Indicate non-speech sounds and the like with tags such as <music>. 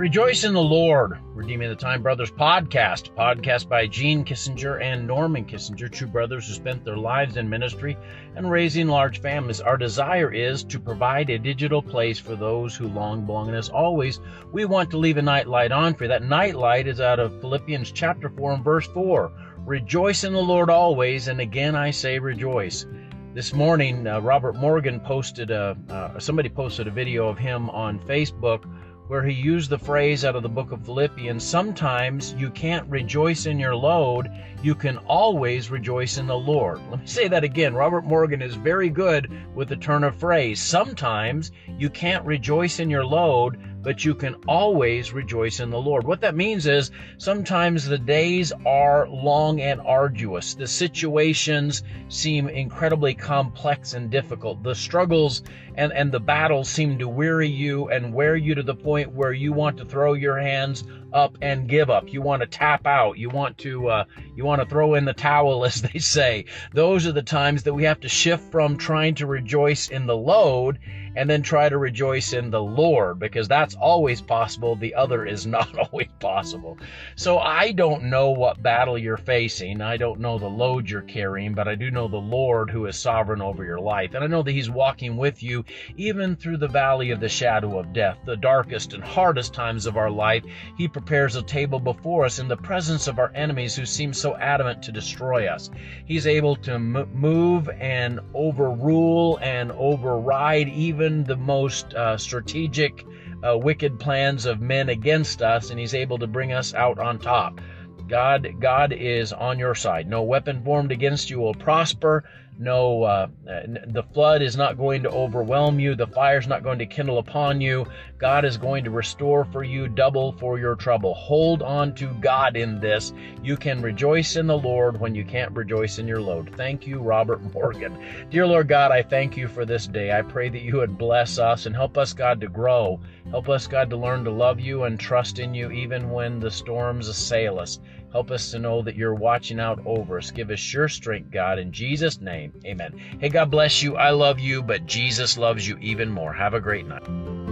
Rejoice in the Lord, Redeeming the Time Brothers podcast, podcast by Gene Kissinger and Norman Kissinger, two brothers who spent their lives in ministry and raising large families. Our desire is to provide a digital place for those who long belong. And as always, we want to leave a night light on for you. That night light is out of Philippians chapter 4 and verse 4. Rejoice in the Lord always, and again I say rejoice. This morning, uh, Robert Morgan posted a, uh, somebody posted a video of him on Facebook where he used the phrase out of the book of Philippians sometimes you can't rejoice in your load, you can always rejoice in the Lord. Let me say that again. Robert Morgan is very good with the turn of phrase. Sometimes you can't rejoice in your load, but you can always rejoice in the Lord. What that means is sometimes the days are long and arduous. The situations seem incredibly complex and difficult. The struggles and, and the battles seem to weary you and wear you to the point where you want to throw your hands up and give up. You want to tap out. You want to uh, you want to throw in the towel, <laughs> as they say. Those are the times that we have to shift from trying to rejoice in the load and then try to rejoice in the Lord because that's always possible. The other is not <laughs> always possible. So I don't know what battle you're facing. I don't know the load you're carrying, but I do know the Lord who is sovereign over your life. And I know that He's walking with you even through the valley of the shadow of death, the darkest and hardest times of our life. He prepares a table before us in the presence of our enemies who seem so adamant to destroy us. He's able to move and overrule and override even the most uh, strategic, uh, wicked plans of men against us, and He's able to bring us out on top. God, God is on your side. No weapon formed against you will prosper. No uh, the flood is not going to overwhelm you. The fire is not going to kindle upon you. God is going to restore for you double for your trouble. Hold on to god in this. You can rejoice in the lord when you can't rejoice in your load. Thank you robert morgan. Dear lord god i thank you for this day. I pray that you would bless us and help us god to grow. Help us god to learn to love you and trust in you even when the storms assail us Help us to know that you're watching out over us. Give us sure strength, God, in Jesus' name. Amen. Hey, God bless you. I love you, but Jesus loves you even more. Have a great night.